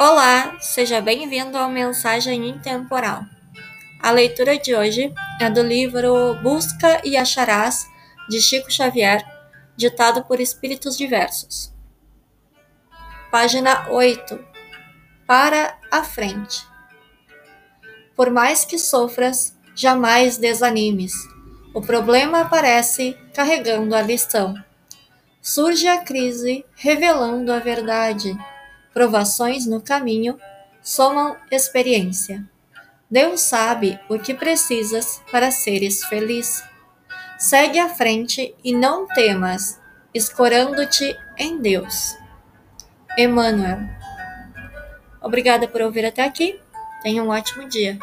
Olá, seja bem-vindo ao Mensagem Intemporal. A leitura de hoje é do livro Busca e Acharás, de Chico Xavier, ditado por espíritos diversos. Página 8. Para a frente. Por mais que sofras, jamais desanimes. O problema aparece carregando a lição. Surge a crise revelando a verdade provações no caminho somam experiência. Deus sabe o que precisas para seres feliz. Segue à frente e não temas, escorando-te em Deus. Emmanuel. Obrigada por ouvir até aqui. Tenha um ótimo dia.